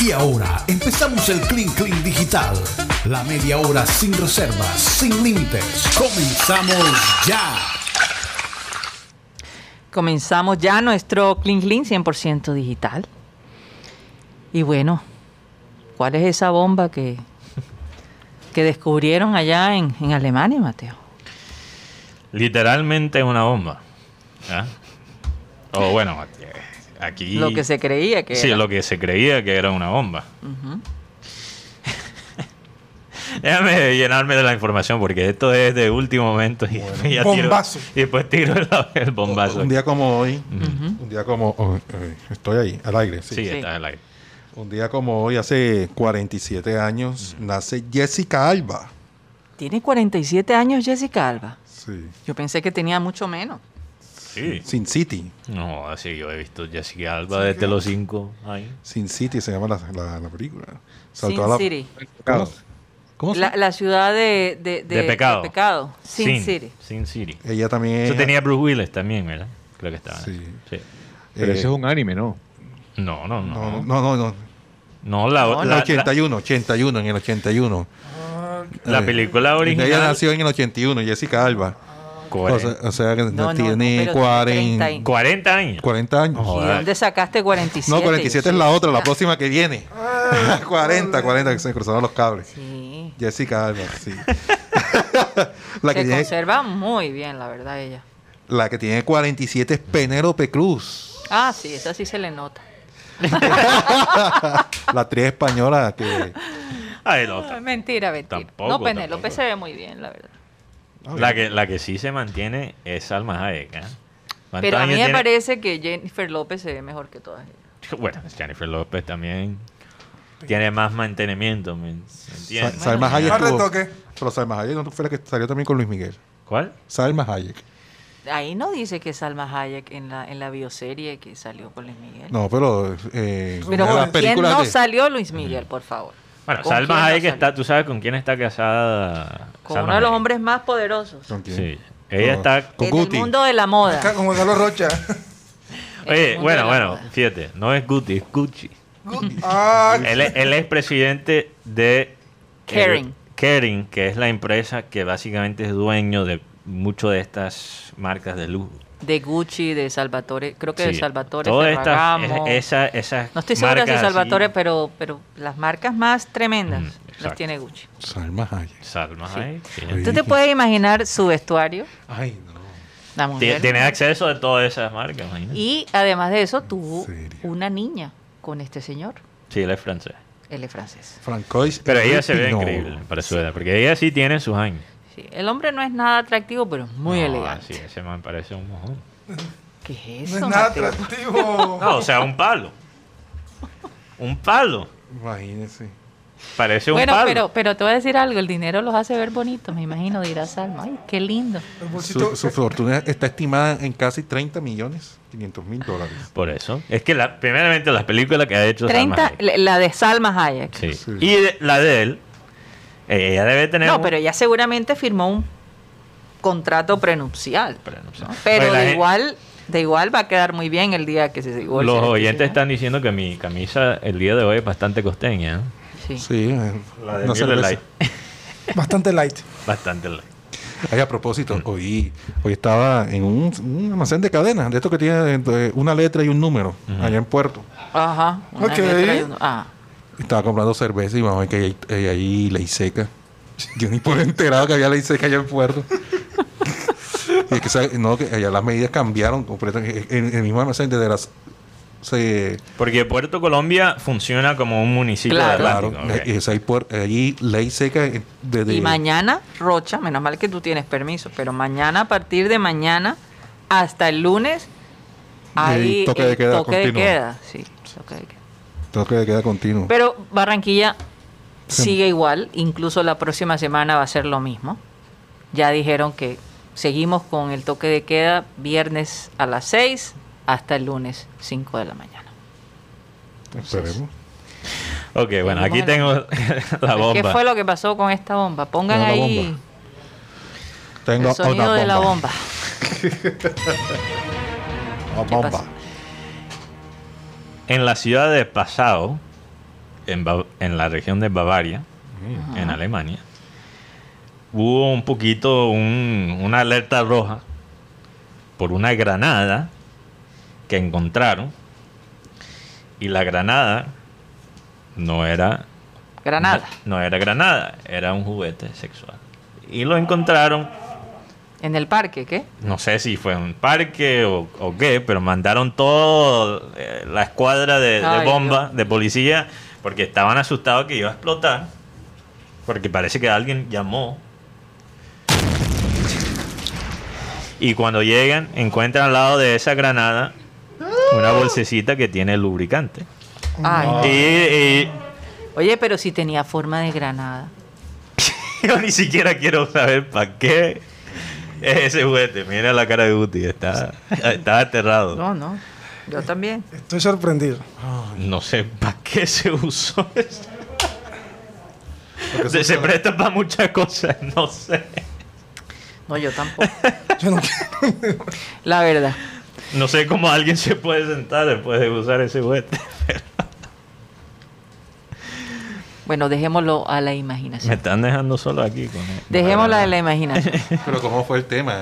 Y ahora empezamos el Clean Clean Digital. La media hora sin reservas, sin límites. Comenzamos ya. Comenzamos ya nuestro Clean Clean 100% digital. Y bueno, ¿cuál es esa bomba que, que descubrieron allá en, en Alemania, Mateo? Literalmente una bomba. ¿ah? O bueno, eh, aquí... Lo que se creía que Sí, era. lo que se creía que era una bomba. Déjame llenarme de la información porque esto es de último momento y, ya tiro- bombazo. y después tiro el, el bombazo. Un día como hoy, un día como hoy, estoy ahí, al aire, sí. Sí, Sí. está en el aire. Un día como hoy, hace 47 años, nace Jessica Alba. Tiene 47 años Jessica Alba. Sí. Yo pensé que tenía mucho menos. Sí. Sin City. No, así yo he visto Jessica Alba desde los cinco años. Sin City se llama la, la- la película. Sin Saltó a la- City. ¿Cómo? ¿Cómo se La, la ciudad de, de, De pecado. Sin, City. Sin City. Ella también Eso es- tenía Bruce Willis también, ¿verdad? Creo que estaba. Sí. Sí. Pero eh, ese es un anime, ¿no? No, no, no. No, no, no, no. No, la, No, En la, el 81, 81, en el 81. la Eh, película original. Ella nació en el 81, Jessica Alba. O sea, o sea que No, no, tiene no, pero 40, 30 y- 40 años. 40 años. ¿Y Joder. dónde sacaste 47? No, 47 es la otra, la próxima que viene. Ah. 40, 40, que se cruzaron los cables. Sí. Jessica Alba, sí. la, que Se tiene, conserva muy bien, la verdad, ella. la que tiene 47 es Penélope Cruz. Ah, sí, esa sí se le nota. la actriz española que... Ay, no, Ah, mentira, mentira. Tampoco, no, Penélope se ve muy bien, la verdad. La que, la que sí se mantiene es Salma Hayek. ¿eh? ¿Cuántos Pero a mí me tiene? parece que Jennifer López se ve mejor que todas ellas. Bueno, Jennifer López también tiene más mantenimiento, ¿me Sa-? Salma Hayek Más tuvo- retoque. Pero Salma Hayek no fue la que salió también con Luis Miguel. ¿Cuál? Salma Hayek. Ahí no dice que Salma Hayek en la, en la bioserie que salió con Luis Miguel. No, pero... Eh, Pero una de las ¿con quién películas no de- salió Luis Miguel, por favor? Bueno, ¿Con Salma Hayek salió? está, tú sabes con quién está casada. Con Salma uno de los Hayek? hombres más poderosos ¿Con quién? Sí. Ella No. está. Con en Guti. el mundo de la moda. Acá como Carlos Rocha. En el Oye, mundo bueno, de la bueno, moda. fíjate, no es Guti, es Gucci. Ah, Él, es- él es presidente de Kering. Kering, que es la empresa que básicamente es dueño de muchas de estas marcas de lujo. De Gucci, de Salvatore, creo que de. Salvatore Todas estas, esa- esas no estoy segura así, Salvatore, pero, pero las marcas más tremendas Mm, las tiene Gucci. Salma Hayek. Salma Sí. Hayek, sí. Oye. ¿Tú te puedes imaginar su vestuario? Ay, no. La Tie- mujer. Tiene acceso a todas esas marcas, imagínate. Y además de eso, tuvo una niña con este señor. Sí, él es francés. Él es francés. Francois. Pero ella se ve increíble para su edad, porque ella sí tiene sus años. Sí, El hombre no es nada atractivo, pero es muy No, elegante. Sí, ese man parece un mojón. ¿Qué es no eso, es nada Mateo? atractivo. No, o sea, un palo. Un palo. Imagínese. Parece un Bueno, palo. pero, pero te voy a decir algo, el dinero los hace ver bonitos, me imagino, dirá Salma. Ay, qué lindo. Su, su fortuna está estimada en casi 30 millones 500 mil dólares. Por eso. Es que la, primeramente las películas que ha hecho Salma 30, Hayek. la de Salma Hayek. Sí. Sí. Y de- la de él, ella debe tener No, un- pero ella seguramente firmó un contrato prenupcial. Prenupcial. ¿no? Pero Pues de gen- igual, de igual va a quedar muy bien el día que se divorcie. Los oyentes están diciendo que mi camisa el día de hoy es bastante costeña. ¿eh? Sí. Sí, eh, La de no cerveza. Lite. Bastante light. Bastante light. Ay, a propósito, hoy, hoy estaba en un, un almacén de cadenas, de esto que tiene una letra y un número, allá en Puerto. Ajá. una Ok. letra y uno- ah. Estaba comprando cerveza y vamos a ver que hay, hay ahí ley seca. Yo ni por enterado que había ley seca allá en Puerto. y es que, no, que allá las medidas cambiaron completamente. En el mismo almacén desde las... Se, Porque Puerto Colombia funciona como un municipio Claro. de claro, Atlántico. ok. eh, es ahí allí ley seca eh, desde... Y mañana, Rocha, menos mal que tú tienes permiso, pero mañana, a partir de mañana hasta el lunes, hay toque de queda toque de queda, sí, toque de queda. Toque de queda continuo. Pero Barranquilla Sí. sigue igual, incluso la próxima semana va a ser lo mismo. Ya dijeron que seguimos con el toque de queda viernes a las 6 hasta el lunes 5 de la mañana. Esperemos. Ok, bueno, aquí tengo la bomba. ¿Qué fue lo que pasó con esta bomba? Pongan la ahí bomba. Tengo el sonido una de la bomba. ¿Qué bomba. En la ciudad de Pasao, en, en la región de Bavaria, en Alemania, hubo un poquito un- una alerta roja por una granada que encontraron y la granada no era Granada. no, no era granada, era un juguete sexual. Y lo encontraron En el parque, ¿qué? no sé si fue un parque o, o qué, pero mandaron toda la escuadra de, de Ay, bomba, de policía, porque estaban asustados que iba a explotar. Porque parece que alguien llamó. Y cuando llegan, encuentran al lado de esa granada una bolsecita que tiene lubricante. Ay, Y, y Oye, pero si tenía forma de granada. yo ni siquiera quiero saber para qué ese juguete. Mira la cara de Guti, está, está aterrado. No, no. Yo también. Estoy sorprendido. No sé para qué se usó eso. Se, se presta para muchas cosas, no sé. No, yo tampoco. Yo no quiero. La verdad. No sé cómo alguien se puede sentar después de usar ese juguete. Bueno, dejémoslo a la Me imaginación. están dejando solo aquí con él. Dejémosla a la imaginación. Pero ¿cómo fue el tema?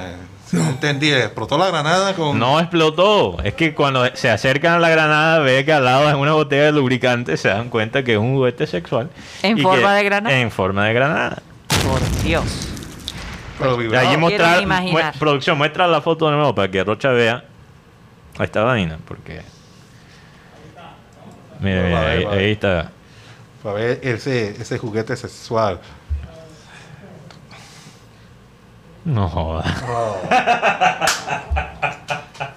No entendí. Explotó la granada con... No explotó. Es que cuando se acercan a la granada, ve que al lado es una botella de lubricante, se dan cuenta que es un juguete sexual. ¿En forma que- de granada? En forma de granada. Por Dios. Pero allí mostrar, mue- producción, muestra la foto de nuevo para que Rocha vea esta vaina, porque... Mira, mira, ahí, ahí está. Para ver ese, ese juguete sexual. No joda.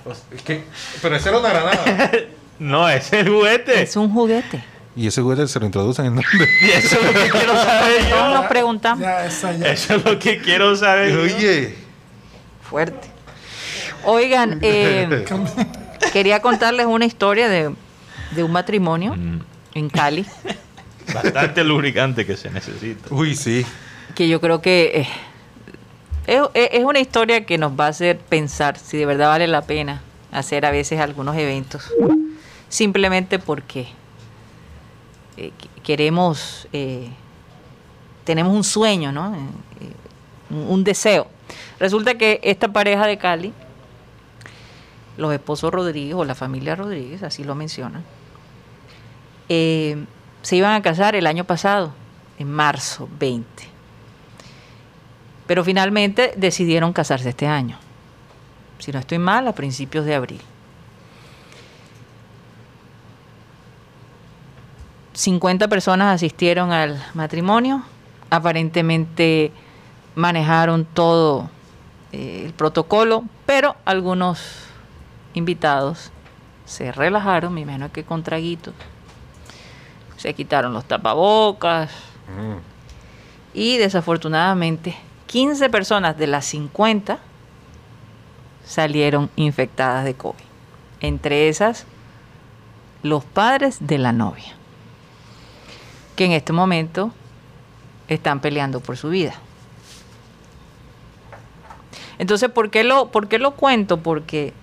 Pues, es que- pero ese era una granada. No, es el juguete. Es un juguete. y ese juguete se lo introducen en donde. Y eso es lo que quiero saber Todos yo. nos preguntamos. Ya, esa ya. Eso es lo que quiero saber. yo. Oye. Fuerte. Oigan, eh, quería contarles una historia de, de un matrimonio Mm, en Cali Bastante lubricante que se necesita. Uy, sí. que yo creo que eh, es, es- es una historia que nos va a hacer pensar si de verdad vale la pena hacer a veces algunos eventos simplemente porque eh, qu- queremos eh, tenemos un sueño no un, un deseo resulta que esta pareja de Cali los esposos Rodríguez o la familia Rodríguez así lo mencionan eh, se iban a casar el año pasado en marzo 20 pero finalmente decidieron casarse este año. Si no estoy mal, a principios de abril. 50 personas asistieron al matrimonio. Aparentemente manejaron todo eh, el protocolo, pero algunos invitados se relajaron, me imagino que con traguitos. Se quitaron los tapabocas, Mm. y desafortunadamente 15 personas de las 50 salieron infectadas de COVID. Entre esas, los padres de la novia, que en este momento están peleando por su vida. Entonces, ¿por qué lo, por qué lo cuento? Porque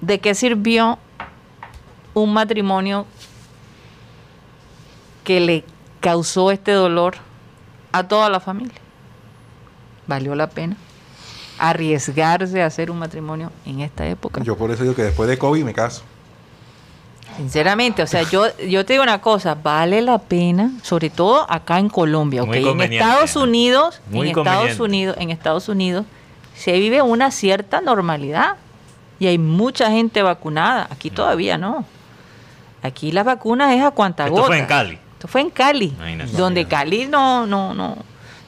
¿de qué sirvió un matrimonio que le causó este dolor a toda la familia? ¿Valió la pena arriesgarse a hacer un matrimonio en esta época? Yo por eso digo que después de COVID me caso. Sinceramente, o sea, yo, yo te digo una cosa, vale la pena, sobre todo acá en Colombia, ¿ok? En Estados. Unidos, Muy en Estados. Unidos, en Estados Unidos, se vive una cierta normalidad y hay mucha gente vacunada. Aquí todavía no. Aquí las vacunas es a cuanta Esto gota. fue en Cali. Esto fue en Cali, Imagínate. donde Cali no, no, no.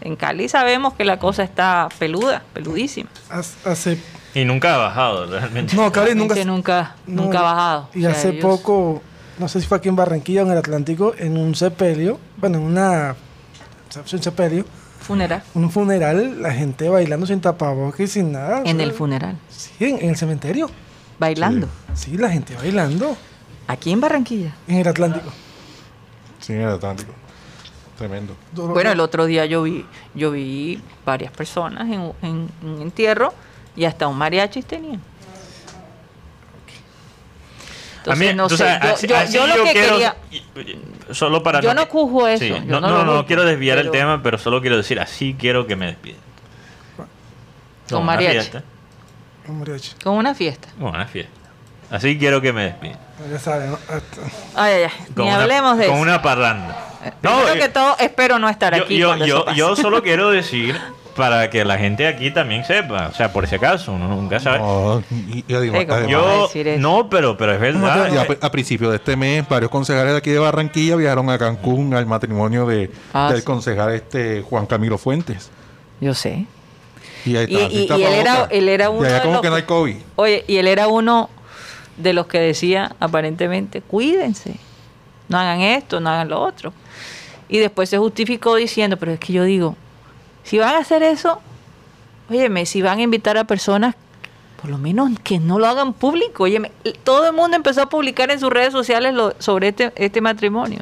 En Cali sabemos que la cosa está peluda, peludísima. Hace- Y nunca ha bajado realmente. no, Cali nunca, nunca, no, nunca ha bajado. Y O sea, hace poco, no sé si fue aquí en Barranquilla o en el Atlántico, en un sepelio, bueno, en una. Un sepelio, Funeral. un funeral, la gente bailando sin tapabocas y sin nada. En o sea, el funeral. Sí, en, en el cementerio. Bailando. Sí, la gente bailando. Aquí en Barranquilla. En el Atlántico. Sí, en el Atlántico. Tremendo. Bueno, el otro día yo vi, yo vi varias personas en, en un entierro y hasta un mariachi tenían. Entonces, no tú sé. sabes, Yo- así- yo- así yo lo que quiero- quería- Solo para Yo no juzgo eso, Sí, yo no, no no, no, juzgo, quiero desviar el pero- tema, pero solo quiero decir, así quiero que me despiden. Con una mariachi. fiesta. Un mariachi. Con una fiesta. Con una fiesta. Así quiero que me despidan. Ya saben, ¿no? Esto- Ay, ay, ay. Con Ni una- hablemos de Con eso. una parranda. Primero eh, que todo, espero no estar yo, aquí. yo, cuando yo, eso pase. yo solo quiero decir para que la gente aquí también sepa, o sea, por si acaso, uno nunca sabe. No, además- Yo, eso? no, pero, pero es verdad. A, a principios de este mes, varios concejales de aquí de Barranquilla viajaron a Cancún al matrimonio de, Ah, del sí. concejal este Juan Camilo Fuentes. Yo sé. Y, ahí Y- y- y él era- él era Y uno allá de como los que no hay que- COVID. Oye, y él era uno de los que decía, aparentemente, cuídense, no hagan esto, no hagan lo otro. Y después se justificó diciendo, pero es que yo digo, si van a hacer eso, óyeme, si van a invitar a personas, por lo menos que no lo hagan público. Óyeme, todo el mundo empezó a publicar en sus redes sociales lo- sobre este, este matrimonio.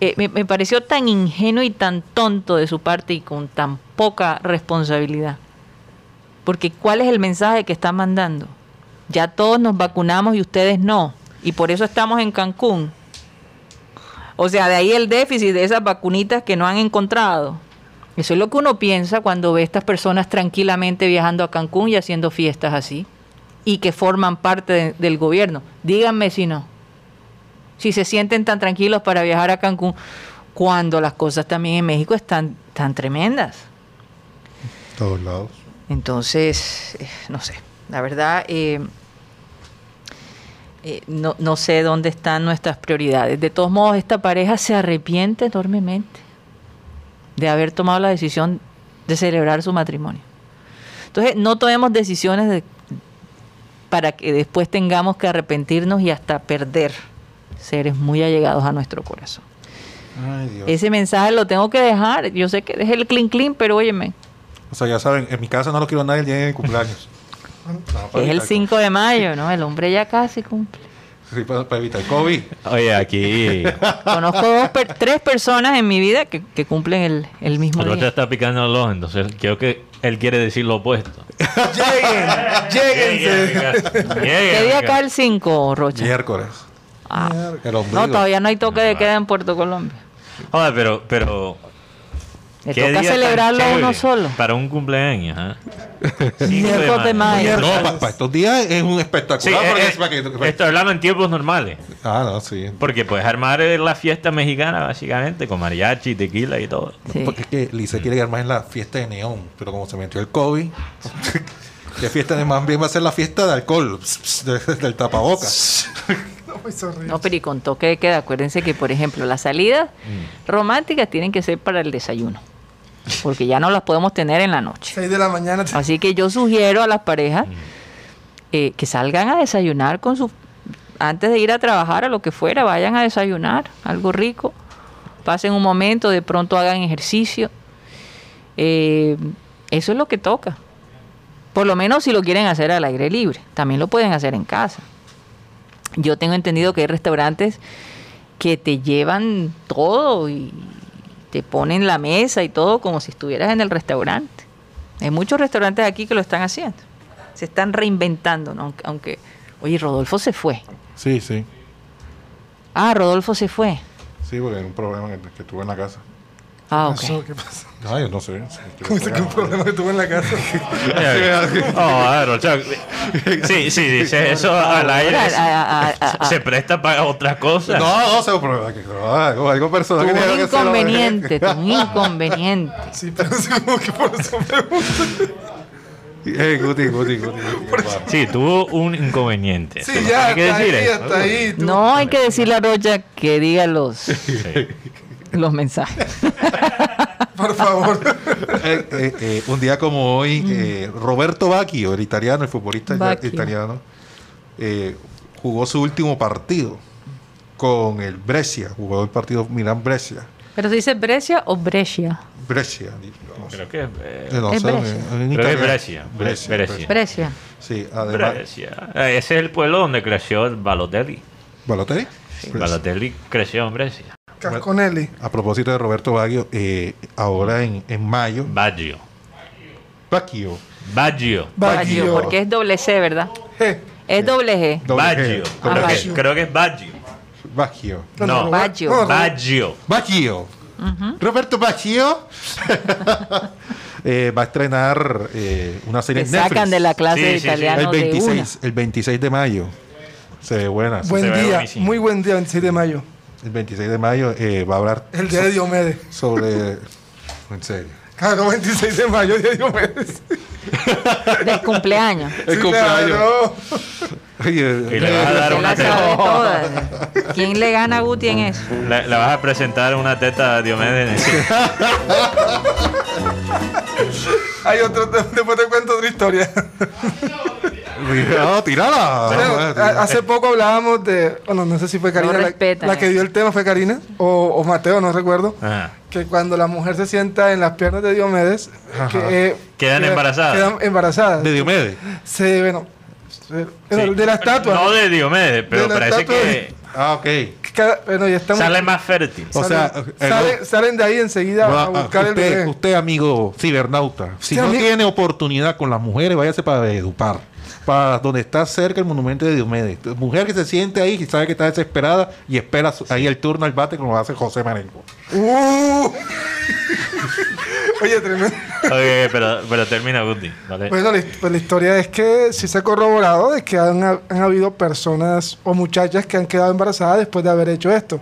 Eh, me, me pareció tan ingenuo y tan tonto de su parte y con tan poca responsabilidad. Porque ¿cuál es el mensaje que están mandando? Ya todos nos vacunamos y ustedes no. Y por eso estamos en Cancún. O sea, de ahí el déficit de esas vacunitas que no han encontrado. Eso es lo que uno piensa cuando ve a estas personas tranquilamente viajando a Cancún y haciendo fiestas así. Y que forman parte de- del gobierno. Díganme si no. Si se sienten tan tranquilos para viajar a Cancún cuando las cosas también en México están tan tremendas. Todos lados. Entonces, eh, no sé, la verdad, eh, eh, no, no sé dónde están nuestras prioridades. De todos modos, esta pareja se arrepiente enormemente de haber tomado la decisión de celebrar su matrimonio. Entonces, no tomemos decisiones de- para que después tengamos que arrepentirnos y hasta perder seres muy allegados a nuestro corazón. Ay, Dios. Ese mensaje lo tengo que dejar. Yo sé que es el clean clean, pero óyeme, O sea, ya saben, en mi casa no lo quiero a nadie el día de mi cumpleaños. No, es el evitar 5 de mayo, ¿no? El hombre ya casi cumple. Sí, para, para evitar el COVID. Oye, aquí Conozco dos per- tres personas en mi vida que, que cumplen el, el mismo el otro día. está picando el ojo, entonces creo que él quiere decir lo opuesto. Lleguen, lléguense. ¿Qué día cae el 5, Rocha? Miércoles. Ah, no, todavía no hay toque de queda en Puerto Colombia. Joder, pero, pero Le ¿qué toca celebrarlo uno solo. Para un cumpleaños, ¿ah? Cinco Miércoles de mayo. No, para estos días es un Sí, espectacular. eh, porque eh, es para que- estoy hablando en tiempos normales. Ah, no, sí. Porque puedes armar eh, la fiesta mexicana, básicamente, con mariachi, tequila y todo. Sí. Porque es que Lisa quiere más en la fiesta de neón, pero como se metió el COVID, ¿qué fiesta de más bien va a ser la fiesta de alcohol? de- del tapabocas. No, pues. No, pero y con toque de queda. Acuérdense que, por ejemplo, las salidas Mm. románticas tienen que ser para el desayuno. Porque ya no las podemos tener en la noche. 6 de la mañana. Así que yo sugiero a las parejas eh, que salgan a desayunar con su antes de ir a trabajar a lo que fuera, vayan a desayunar algo rico, pasen un momento, de pronto hagan ejercicio. Eh, eso es lo que toca. Por lo menos si lo quieren hacer al aire libre, también lo pueden hacer en casa. Yo tengo entendido que hay restaurantes que te llevan todo y te ponen la mesa y todo como si estuvieras en el restaurante. Hay muchos restaurantes aquí que lo están haciendo. Se están reinventando, ¿no? aunque, aunque- oye, Rodolfo se fue. Sí, sí. Ah, Rodolfo se fue. Sí, porque hay un problema que, que tuve en la casa. Ah, ¿Qué pasó? ok. ¿Qué pasó? Ay, yo no sé. ¿Cómo dice que un problema que tuve en la casa? Oh, a ver, o sea, sí, sí, dice eso al aire. Ah, ah, ah, ah, Se presta para otras cosas. No, no sé un problema. algo, algo personal. Tuvo que tenía un que hacer, inconveniente, tuvo un inconveniente. Sí, pero sí, como que por eso pregunto. Eh, Guti, Guti, Guti. Guti, Sí, tuvo un inconveniente. Sí, ya, hay que hasta ahí, decir eso. hasta ahí. tú. No hay que decirle a Rocha que diga los, Sí. los mensajes. Por favor. Eh, eh, eh, un día como hoy, eh, Roberto Bacchio, el italiano, el futbolista Bacchio. italiano, eh, jugó su último partido con el Brescia. Jugó el partido Milán-Brescia. Pero se dice Brescia o Brescia. Brescia. no. Creo que Eh, no Es Brescia. en Creo que es. Brescia. Brescia, Brescia. Brescia. Sí, además. Brescia. Ese es el pueblo donde creció el Balotelli. ¿Balotelli? Balotelli creció en Brescia. Casconelli. A propósito de Roberto Baggio, eh, ahora en, en mayo, Baggio. Baggio. Baggio, Baggio. porque es doble C, ¿verdad? G. Es doble G. Doble G. Baggio. Ah, Creo, que, Baggio. creo que es Baggio. Baggio. No, No, no, Baggio. no. Baggio. Baggio. Roberto Baggio eh, va a estrenar eh, una serie Te en Netflix. sacan de la clase Sí, de sí, sí. italiano el de 26, el 26 de mayo. Se ve buena. Se Buen ve día, buenísimo. muy buen día, 26 de mayo. El 26 de mayo eh, va a hablar El día de Diomedes. sobre... en serio. Claro, 26 de mayo, día de Diomedes. Del cumpleaños. El Sí, cumpleaños. claro. Oye, Y le vas a dar Se la una teta. ¿Quién le gana a Guti en eso? Le vas a presentar una teta a Diomedes. Hay otro, después te cuento otra historia. No, a- tírala. hace poco hablábamos de, bueno, no sé si fue Karina la, que dio el tema, fue Karina o, o Mateo, no recuerdo, Ajá. que cuando la mujer se sienta en las piernas de Diomedes, que, eh, Quedan queda- embarazadas. Quedan embarazadas. De Diomedes. Se, bueno, se- bueno, Sí. de la estatua. No de Diomedes, pero De parece que Ah, ok. Cada- bueno, ya estamos. sale más fértil. O sea, salen, eh, salen- de ahí enseguida No, a ah, buscar el usted, bebé. usted, amigo cibernauta, si Sí, no tiene oportunidad con las mujeres, váyase para Edupar, para donde está cerca el monumento de Diomedes. Mujer que se siente ahí y sabe que está desesperada y espera ahí el turno al bate como lo hace José Marengo. Uh. Oye, tremendo. Ok, pero, pero termina Guti. ¿vale? Bueno, la, pues la historia es que sí se ha corroborado de que han, han habido personas o muchachas que han quedado embarazadas después de haber hecho esto.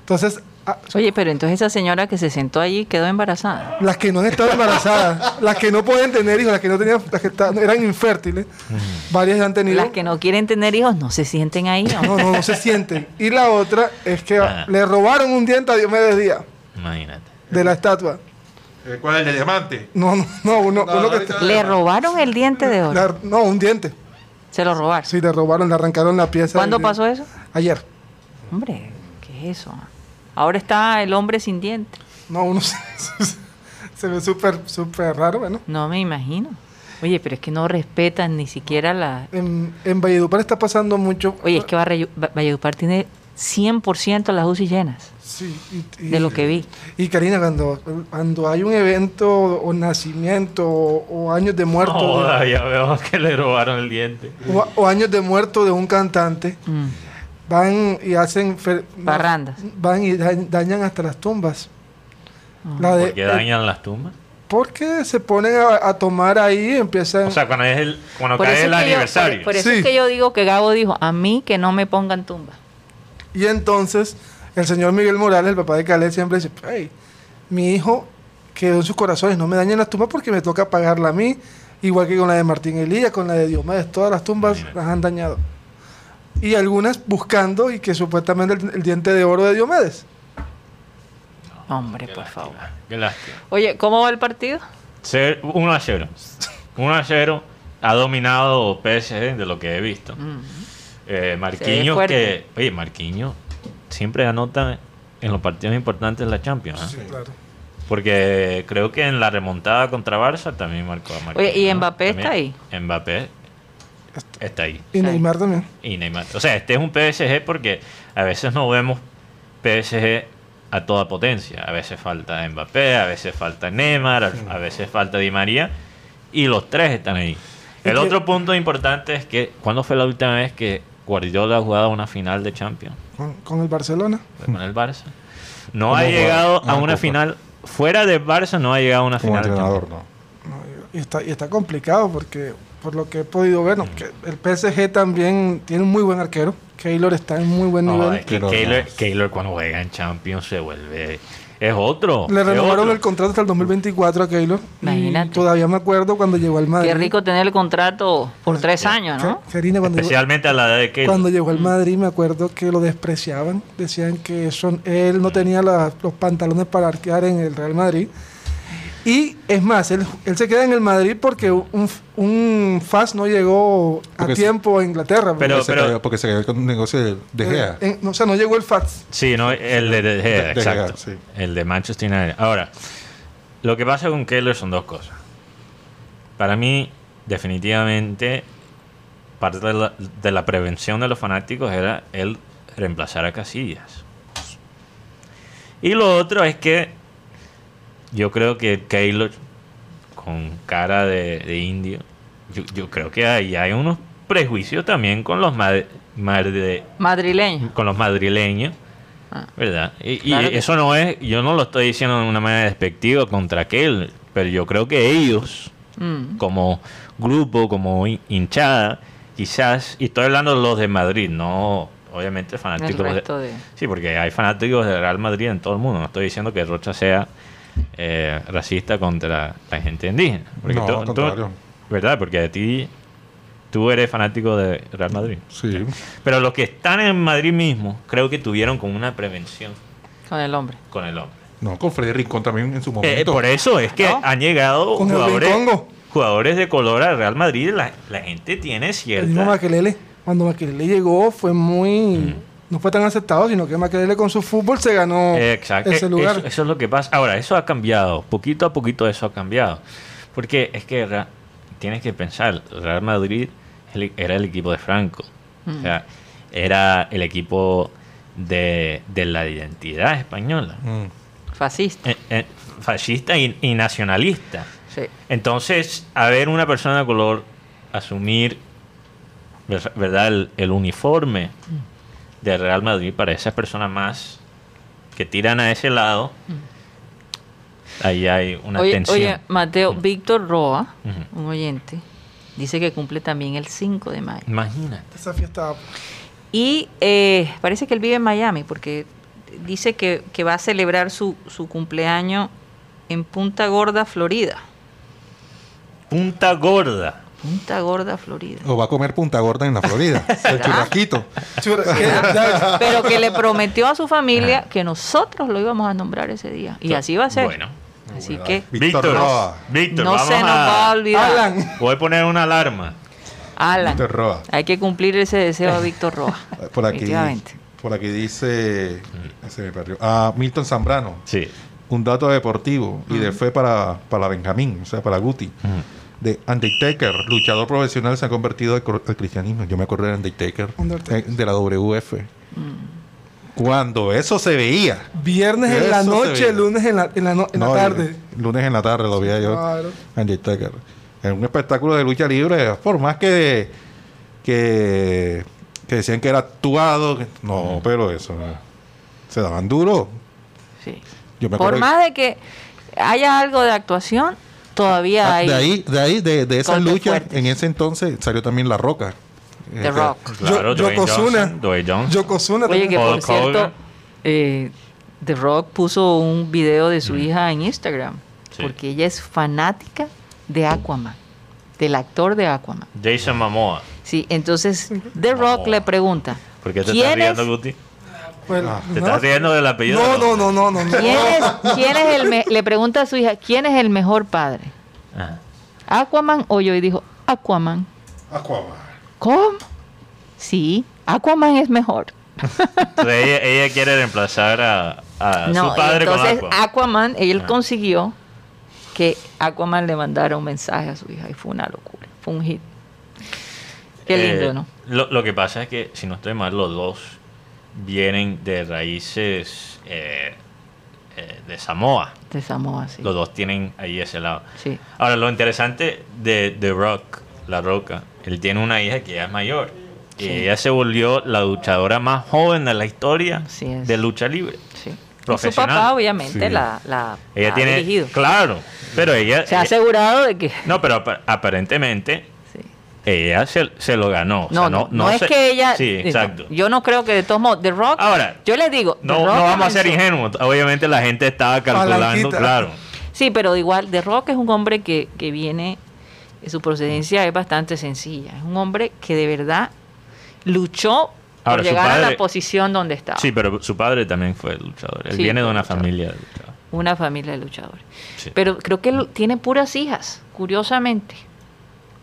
Entonces, ah, Oye, pero entonces esa señora que se sentó allí quedó embarazada. las que no han estado embarazadas, las que no pueden tener hijos, las que no tenían, las que esta- eran infértiles, varias ya han tenido. Las que no quieren tener hijos no se sienten ahí. ¿no? No, no, no se sienten. Y la otra es que Ah. le robaron un diente a Diomedes Díaz Imagínate. de la estatua. ¿Cuál es el de diamante? No, no, no, uno, No, uno que está- Le robaron el diente de oro. la- no, un diente. Se lo robaron. Sí, le robaron, le arrancaron la pieza. ¿Cuándo pasó eso? Ayer. Hombre, ¿qué es eso? Ahora está el hombre sin diente. No, uno se, se ve súper, súper raro, bueno. No me imagino. Oye, pero es que no respetan ni siquiera la... En, en Valledupar está pasando mucho. Oye, es que Valledupar tiene 100% las UCI llenas, Sí, y- y- de lo que vi. Y Karina, cuando, cuando hay un evento o nacimiento o, o años de muerto de- Joda, ya veo que le robaron el diente. o, o años de muerto de un cantante, Mm. Van y hacen Parrandas. Van y da- dañan hasta las tumbas. La de- ¿Por qué dañan las tumbas? porque se ponen a, a tomar ahí y empiezan. O sea, cuando es el, cuando Por cae eso, el yo, aniversario. por- por eso Sí. es que yo digo que Gabo dijo, a mí que no me pongan tumba. Y entonces el señor Miguel Morales, el papá de Caleb, siempre dice, hey, mi hijo quedó en sus corazones, no me dañen las tumbas porque me toca pagarla a mí, igual que con la de Martín Elías, con la de Diomedes, todas las tumbas Imagínate. las han dañado. Y algunas buscando y que supuestamente el, el diente de oro de Diomedes. Hombre, por lástima, favor. Qué lástima. Oye, ¿cómo va el partido? Ser 1 a 0. 1 a 0 ha dominado PSG de lo que he visto. Mm. Eh, Marquinhos que... Oye, Marquinhos siempre anota en los partidos importantes de la Champions. ¿ah? Claro. Porque creo que en la remontada contra Barça también marcó a Marquinhos. Oye, ¿y. Mbappé está ahí? Mbappé está ahí. Y. Neymar también. Y Neymar. O sea, este es un PSG porque a veces no vemos PSG a toda potencia. A veces falta Mbappé, a veces falta Neymar, a, veces falta Di María. Y los tres están ahí. El que- otro punto importante es que, ¿cuándo fue la última vez que Guardiola ha jugado una final de Champions? Con, con el Barcelona. Con el Barça. No ¿Cómo ha llegado a una final. Fuera de Barça no ha llegado a una Como final de entrenador, Champions. no. No, y está, y está complicado porque, por lo que he podido ver, no, que el PSG también tiene un muy buen arquero. Keylor está en muy buen No, nivel. es que Pero Keylor, no. Keylor cuando juega en Champions se vuelve... Es otro. Le renovaron otro. el contrato hasta el 2024 a Keylor. Y Imagínate. todavía me acuerdo cuando llegó al Madrid. Qué rico tener el contrato por tres años, ¿no? Karina, cuando, llegó, Especialmente a la edad de Keylor. cuando llegó al Madrid me acuerdo que lo despreciaban. Decían que son, él no tenía la- los pantalones para arquear en el Real Madrid. Y es más, él, él se queda en el Madrid porque un, un FAS no llegó a Porque se- tiempo a Inglaterra. Pero- porque- Porque se cayó- porque se cayó con un negocio de, de Gea. eh, en- o sea, no llegó el FAS. Sí, no, el de, De Gea, De- de exacto. Gea, sí. El de Manchester United. Ahora, lo que pasa con Keylor son dos cosas. Para mí, definitivamente, parte de la, de la prevención de los fanáticos era el reemplazar a Casillas. Y lo otro es que yo creo que Keylor, con cara de, de indio, yo, yo creo que ahí hay unos prejuicios también con los mad- madre- Madrileño. con los madrileños, Ah. ¿verdad? Y, Claro eso no es, yo no lo estoy diciendo de una manera despectiva contra aquel, pero yo creo que ellos, Mm. como grupo, como hin- hinchada, quizás, y estoy hablando de los de Madrid, no obviamente fanáticos de- Sí, porque hay fanáticos de Real Madrid en todo el mundo, no estoy diciendo que Rocha sea eh, racista contra la gente indígena. Porque No, tú- al tú- contrario. ¿Verdad? Porque a ti, tú eres fanático de Real Madrid. Sí. Pero los que están en Madrid mismo, creo que tuvieron como una prevención Con el hombre. con el hombre. No, con Freddy Rincón también en su Eh, momento. por eso es que ¿No? han llegado Con jugadores, jugadores de color al Real Madrid. La, la gente tiene El mismo cierta... Maquelele. Cuando Maquelele llegó fue muy... Mm. No fue tan aceptado, sino que Maquelele con su fútbol se ganó Exacto. ese Eh, lugar. Eso, eso es lo que pasa. Ahora, eso ha cambiado. Poquito a poquito eso ha cambiado. Porque es que Ra- tienes que pensar, Real Madrid el- era el equipo de Franco. O sea, era el equipo de, de la identidad española. Mm. Fascista. Eh, eh, fascista y, y nacionalista. Sí. Entonces, a ver una persona de color asumir ver- ¿verdad? El, el uniforme de Real Madrid para esas personas más que tiran a ese lado, ahí hay una Oye, tensión. oye, Mateo, Víctor Roa, un oyente, dice que cumple también el 5 de mayo. Imagínate. Esa fiesta... Y eh, parece que él vive en Miami porque dice que, que va a celebrar su, su cumpleaños en Punta Gorda, Florida. Punta Gorda. Punta Gorda, Florida. O va a comer punta gorda en la Florida. el churrasquito. Pero que le prometió a su familia que nosotros lo íbamos a nombrar ese día. Y así va a ser. Bueno. Así que Víctor Víctor, Roa. Víctor, no vamos se nos va a olvidar. Alan. Voy a poner una alarma. Alan, Víctor Roa. hay que cumplir ese deseo a Víctor Roa. Por aquí, por aquí dice se me perdió. Ah, Milton Zambrano. Sí. Un dato deportivo y de fe para, para Benjamín, o sea, para Guti. De Undertaker, luchador profesional, se ha convertido al, cristianismo. Yo me acuerdo de Undertaker, Undertaker. eh, de la WF. Cuando eso se veía. Viernes en la noche, lunes en la, en la, no- en la No, tarde. el- lunes en la tarde lo veía yo. Claro. Undertaker. En un espectáculo de lucha libre, por más que, que, que decían que era actuado, que- no, pero eso, eh, se daban duro. Sí. Yo me Por más de que haya algo de actuación, todavía Ah, hay de ahí, de ahí, de, de esas luchas, fuertes. en ese entonces salió también La Roca. The Eh, Rock. Claro, Yo- Yokozuna. Johnson, Dwayne Johnson. Yokozuna Oye, que también. por cierto, eh, The Rock puso un video de su hija en Instagram, Sí. porque ella es fanática de Aquaman, del actor de Aquaman. Jason Momoa. Sí, entonces The Rock le pregunta, ¿Por qué te ¿quién estás es, riendo, Guti? Pues, ¿Te no, estás riendo del apellido? no, no, no, no, no, no. quién es, quién es el me- le pregunta a su hija, ¿quién es el mejor padre? Ajá. ¿Aquaman o yo? Y dijo, Aquaman. Aquaman. ¿Cómo? Sí, Aquaman es mejor. Entonces ella, ella quiere reemplazar a, a no, su padre con entonces Aqua. Aquaman, él Ah. consiguió que Aquaman le mandara un mensaje a su hija y fue una locura, fue un hit. Qué lindo, Eh, ¿no? Lo, lo que pasa es que, si no estoy mal, los dos vienen de raíces eh, eh, de Samoa. De Samoa, sí. Los dos tienen ahí ese lado. Sí. Ahora, lo interesante de The Rock, La Roca, él tiene una hija que ya es mayor. Y Sí. ella se volvió la luchadora más joven de la historia de lucha libre. sí. Y su Profesional. papá, obviamente, Sí. la, la Ella ha tiene. dirigido. Claro. Pero ella. Se ha ella- asegurado de que... no, pero apa- aparentemente. Ella se, se lo ganó. O No, sea, no, no, es se- que ella... Sí, exacto. yo no creo que de todos modos, The Rock... Ahora, yo les digo... The No, Rock no vamos a ser ingenuos. Obviamente la gente estaba calculando, Palanquita. claro. Sí, pero igual, The Rock es un hombre que, que viene, su procedencia es bastante sencilla. Es un hombre que de verdad luchó por Ahora, llegar a la posición donde estaba. Sí, pero su padre también fue luchador. Él Sí, viene de una luchador. familia de luchadores. Una familia de luchadores. Sí. Pero creo que él tiene puras hijas, curiosamente.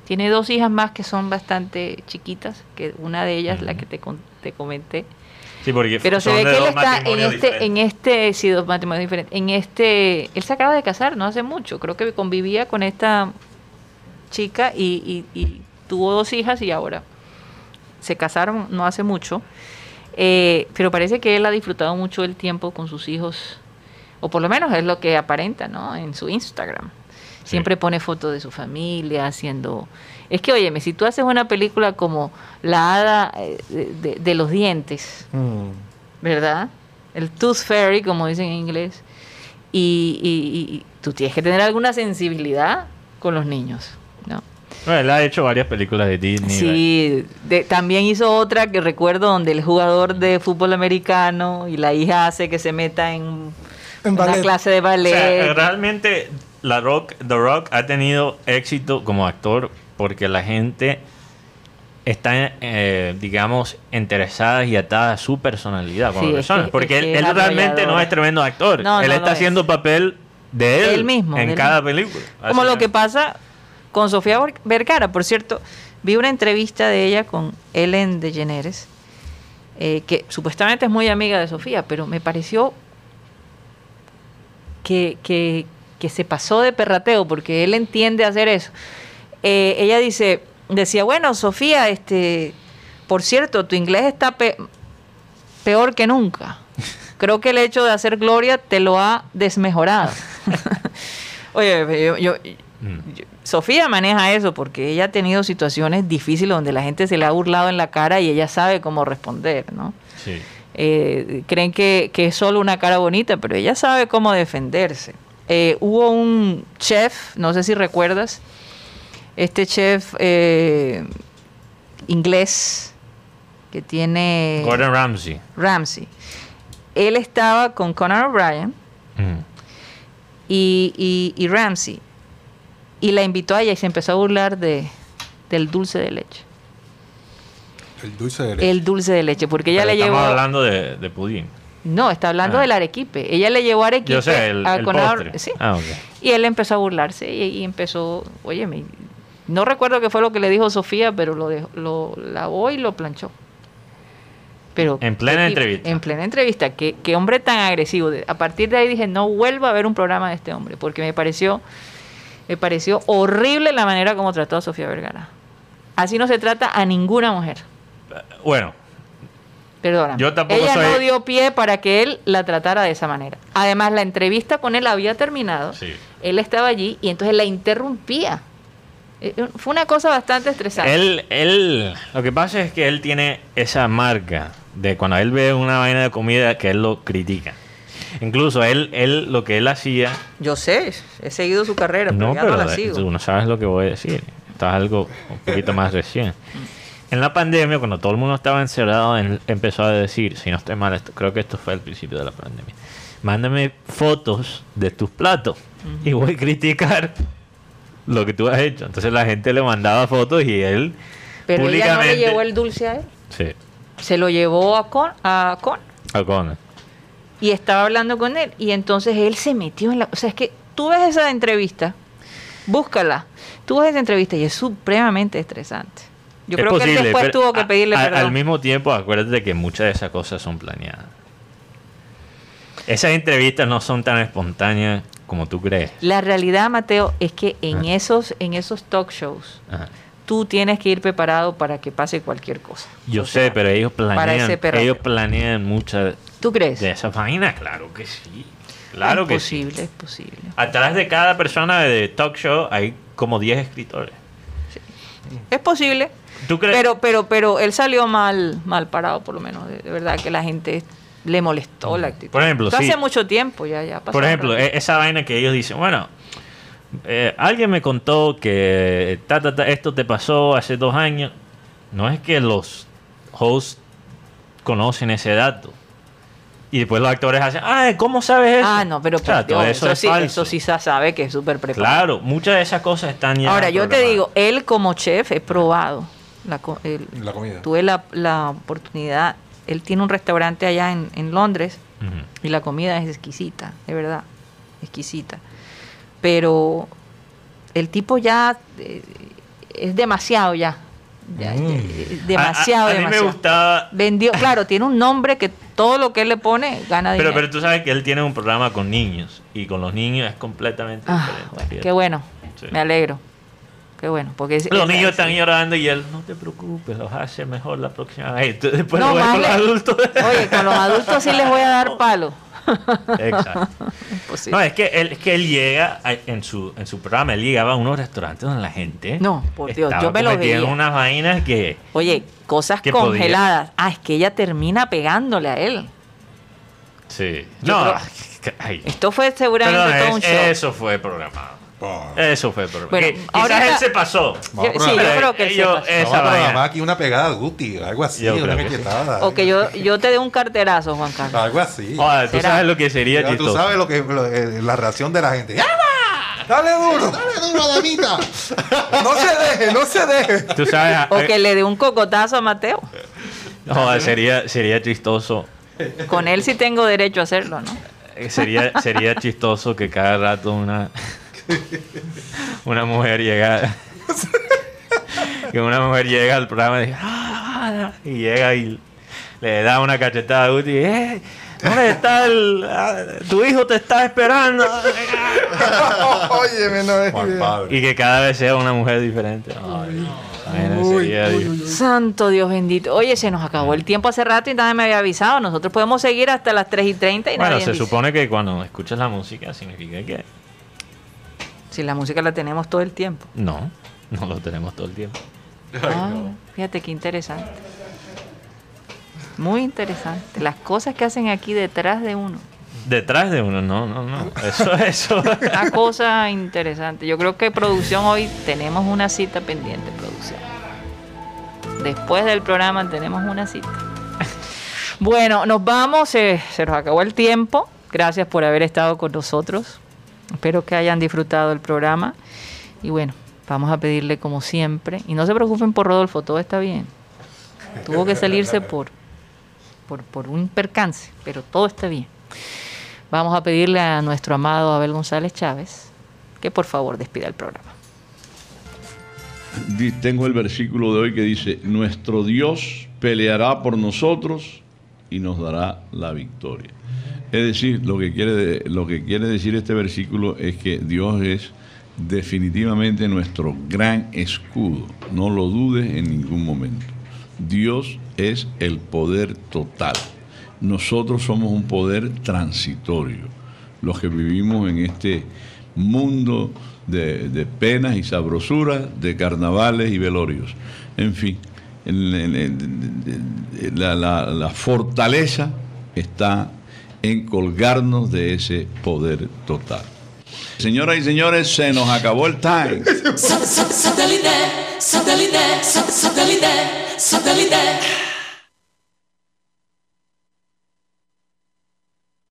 Tiene dos hijas más que son bastante chiquitas, que una de ellas, la que te, te comenté. Sí, porque Pero se ve que él está en este, en este, sí, dos matrimonios diferentes. En este, él se acaba de casar, no hace mucho. Creo que convivía con esta chica y, y- y tuvo dos hijas y ahora se casaron no hace mucho. Eh, pero parece que él ha disfrutado mucho el tiempo con sus hijos, o por lo menos es lo que aparenta, ¿no? En su Instagram. Siempre pone fotos de su familia, haciendo... Es que, óyeme, si tú haces una película como La Hada eh, de, de- de los Dientes, Mm. ¿verdad? El Tooth Fairy, como dicen en inglés, y, y- y- tú tienes que tener alguna sensibilidad con los niños, ¿no? Bueno, él ha hecho varias películas de Disney. Sí, de- también hizo otra que recuerdo donde el jugador de fútbol americano y la hija hace que se meta en, En una ballet. clase de O sea, ballet. realmente la Rock, The Rock ha tenido éxito como actor porque la gente está, eh, digamos, interesada y atada a su personalidad como Sí, es que- porque es él, que es él realmente no es tremendo actor. No, él no está es. haciendo papel de él, Él mismo, en cada mismo. película. Como lo que pasa con Sofía Ver- Vergara. Por cierto, vi una entrevista de ella con Ellen DeGeneres, eh, que supuestamente es muy amiga de Sofía, pero me pareció que, que- que se pasó de perrateo, porque él entiende hacer eso. Eh, ella dice, decía, bueno, Sofía, este, por cierto, tu inglés está pe- peor que nunca. Creo que el hecho de hacer Gloria te lo ha desmejorado. Oye, yo, yo- Mm. yo- Sofía maneja eso porque ella ha tenido situaciones difíciles donde la gente se le ha burlado en la cara y ella sabe cómo responder, ¿no? Sí. Eh, creen que, que es solo una cara bonita, pero ella sabe cómo defenderse. Eh, hubo un chef, no sé si recuerdas, este chef eh, inglés que tiene Gordon Ramsay. Ramsay. Él estaba con Conan O'Brien Mm. y, y, y Ramsey y la invitó a ella y se empezó a burlar de, del dulce de leche. El dulce de leche. El dulce de leche, porque ella Pero le estamos llevó... hablando de, de pudín. No, está hablando Ah. del arequipe. Ella le llevó arequipe Yo sé, el, a el postre. Sí. Ah. Y él empezó a burlarse y, y empezó, oye, no recuerdo qué fue lo que le dijo Sofía, pero lo, dejó- lo lavó y lo planchó. Pero En plena qué entrevista. En plena entrevista. Qué, qué hombre tan agresivo. A partir de ahí dije, no vuelva a ver un programa de este hombre, porque me pareció, me pareció horrible la manera como trató a Sofía Vergara. Así no se trata a ninguna mujer. Bueno, Perdóname. Yo tampoco Ella no soy- dio pie para que él la tratara de esa manera. Además, la entrevista con él había terminado. Sí. Él estaba allí y entonces la interrumpía. Eh, eh, Fue una cosa bastante estresante. Él, él, lo que pasa es que él tiene esa marca de cuando él ve una vaina de comida que él lo critica. Incluso él, él lo que él hacía, Yo sé, he seguido su carrera, pero no, ya pero no la de- sigo. tú no sabes lo que voy a decir. Esto es algo un poquito más recién. En la pandemia, cuando todo el mundo estaba encerrado, él empezó a decir, si no estoy mal, esto, creo que esto fue al principio de la pandemia, mándame fotos de tus platos y voy a criticar lo que tú has hecho. Entonces la gente le mandaba fotos y él Pero ella no le públicamente- llevó el dulce a él. Sí, Se lo llevó a Con, a Con a Conan. y estaba hablando con él. Y entonces él se metió en la... O sea, es que tú ves esa entrevista, búscala. Tú ves esa entrevista y es supremamente estresante. Yo Es creo que él después tuvo que pedirle a- perdón. Al mismo tiempo, acuérdate que muchas de esas cosas son planeadas. Esas entrevistas no son tan espontáneas como tú crees. La realidad, Mateo, es que en Ah. esos, en esos talk shows, Ajá. tú tienes que ir preparado para que pase cualquier cosa. Yo O sé, sea, pero ellos planean, ellos planean muchas ¿Tú crees? de esas vainas, claro que sí. Claro es que posible, sí. es posible. Atrás de cada persona de talk show hay como 10 escritores. Es posible. ¿Tú crees? Pero, pero, pero él salió mal, mal parado, por lo menos. De, de verdad que la gente le molestó la actitud. Por ejemplo, Esto sí. hace mucho tiempo ya, ya pasó Por ejemplo, e- esa vaina que ellos dicen, bueno, eh, alguien me contó que ta, ta, ta, esto te pasó hace dos años. No es que los hosts conocen ese dato. Y después los actores hacen, ah, ¿cómo sabes eso? Ah, no, pero O sea, Dios, eso, eso, es sí, falso. eso sí se sabe que es súper preparado. Claro, muchas de esas cosas están ya Ahora, yo te digo, él como chef he probado. La, co- el- La comida. tuve la, la oportunidad. Él tiene un restaurante allá en, en Londres y la comida es exquisita, de verdad, exquisita. Pero el tipo ya eh, es demasiado ya. ya, Mm. eh, demasiado, a, a- a mí demasiado. me gustaba... Vendió, claro, tiene un nombre que todo lo que él le pone gana Pero, dinero. pero tú sabes que él tiene un programa con niños. Y con los niños es completamente Ah, diferente. bueno, qué bueno, Sí. me alegro. Qué bueno, porque es- Los niños es- están llorando y él, no te preocupes, los hace mejor la próxima vez. Entonces, después No, lo con los adultos. Oye, con los adultos sí les voy a dar palo. Exacto. Imposible. No, es que él, es que él llega a- en su, en su programa, él llegaba a unos restaurantes donde la gente. No, por Dios, yo me lo veía. unas vainas que. Oye, cosas congeladas. Ah, es que ella termina pegándole a él. Sí. Yo no, creo- que- ay. Esto fue seguramente Perdón, todo un show. eso fue programado. Eso fue programado. Bueno, Que- quizás ahorita- él se pasó. Yo- sí, yo creo que él se Yo- pasó. esa Vamos a programar vaina. aquí una pegada Guti, algo así, Yo una. O que yo, yo te dé un carterazo, Juan Carlos. Algo así. Tú ¿Será? sabes lo que sería tú chistoso. sabes lo que lo- eh, la reacción de la gente. ¡Ya va! Dale duro. ¡Dale duro, damita! No se deje, no se deje. Tú sabes. O eh, que le dé un cocotazo a Mateo. joder, sería, sería chistoso. Con él sí tengo derecho a hacerlo, ¿no? Eh, Sería, sería chistoso que cada rato una una mujer llega que una mujer llega al programa y, dice, "Ah", y llega y le da una cachetada a Guti eh, ¿dónde está el ah, tu hijo te está esperando Óyeme, no es y que cada vez sea una mujer diferente Ay, bueno, Uy, sería- uy, uy, uy. Santo Dios bendito. Oye, se nos acabó el tiempo hace rato y nadie me había avisado. Nosotros podemos seguir hasta las 3 y 30 y bueno nadie se dice. supone que cuando escuchas la música significa que Si la música la tenemos todo el tiempo. no no lo tenemos todo el tiempo Ah, fíjate qué interesante. Muy interesante. Las cosas que hacen aquí detrás de uno. detrás de uno no no no eso eso Una cosa interesante. Yo creo que producción hoy tenemos una cita pendiente, producción. Después del programa tenemos una cita. Bueno, nos vamos. eh, se nos acabó el tiempo. Gracias por haber estado con nosotros. Espero que hayan disfrutado el programa. Y bueno, vamos a pedirle como siempre. Y no se preocupen por Rodolfo, todo está bien. Tuvo que salirse por, por, por un percance, pero todo está bien. Vamos a pedirle a nuestro amado Abel González Chávez que por favor despida el programa. Tengo el versículo de hoy que dice, nuestro Dios peleará por nosotros y nos dará la victoria. Es decir, lo que quiere, lo que quiere decir este versículo es que Dios es definitivamente nuestro gran escudo. No lo dudes en ningún momento. Dios es el poder total. Nosotros somos un poder transitorio. Los que vivimos en este mundo de, de penas y sabrosuras, de carnavales y velorios. En fin, la, la- la fortaleza está en colgarnos de ese poder total. Señoras y señores, se nos acabó el time. Satellite, satellite, satellite, satellite.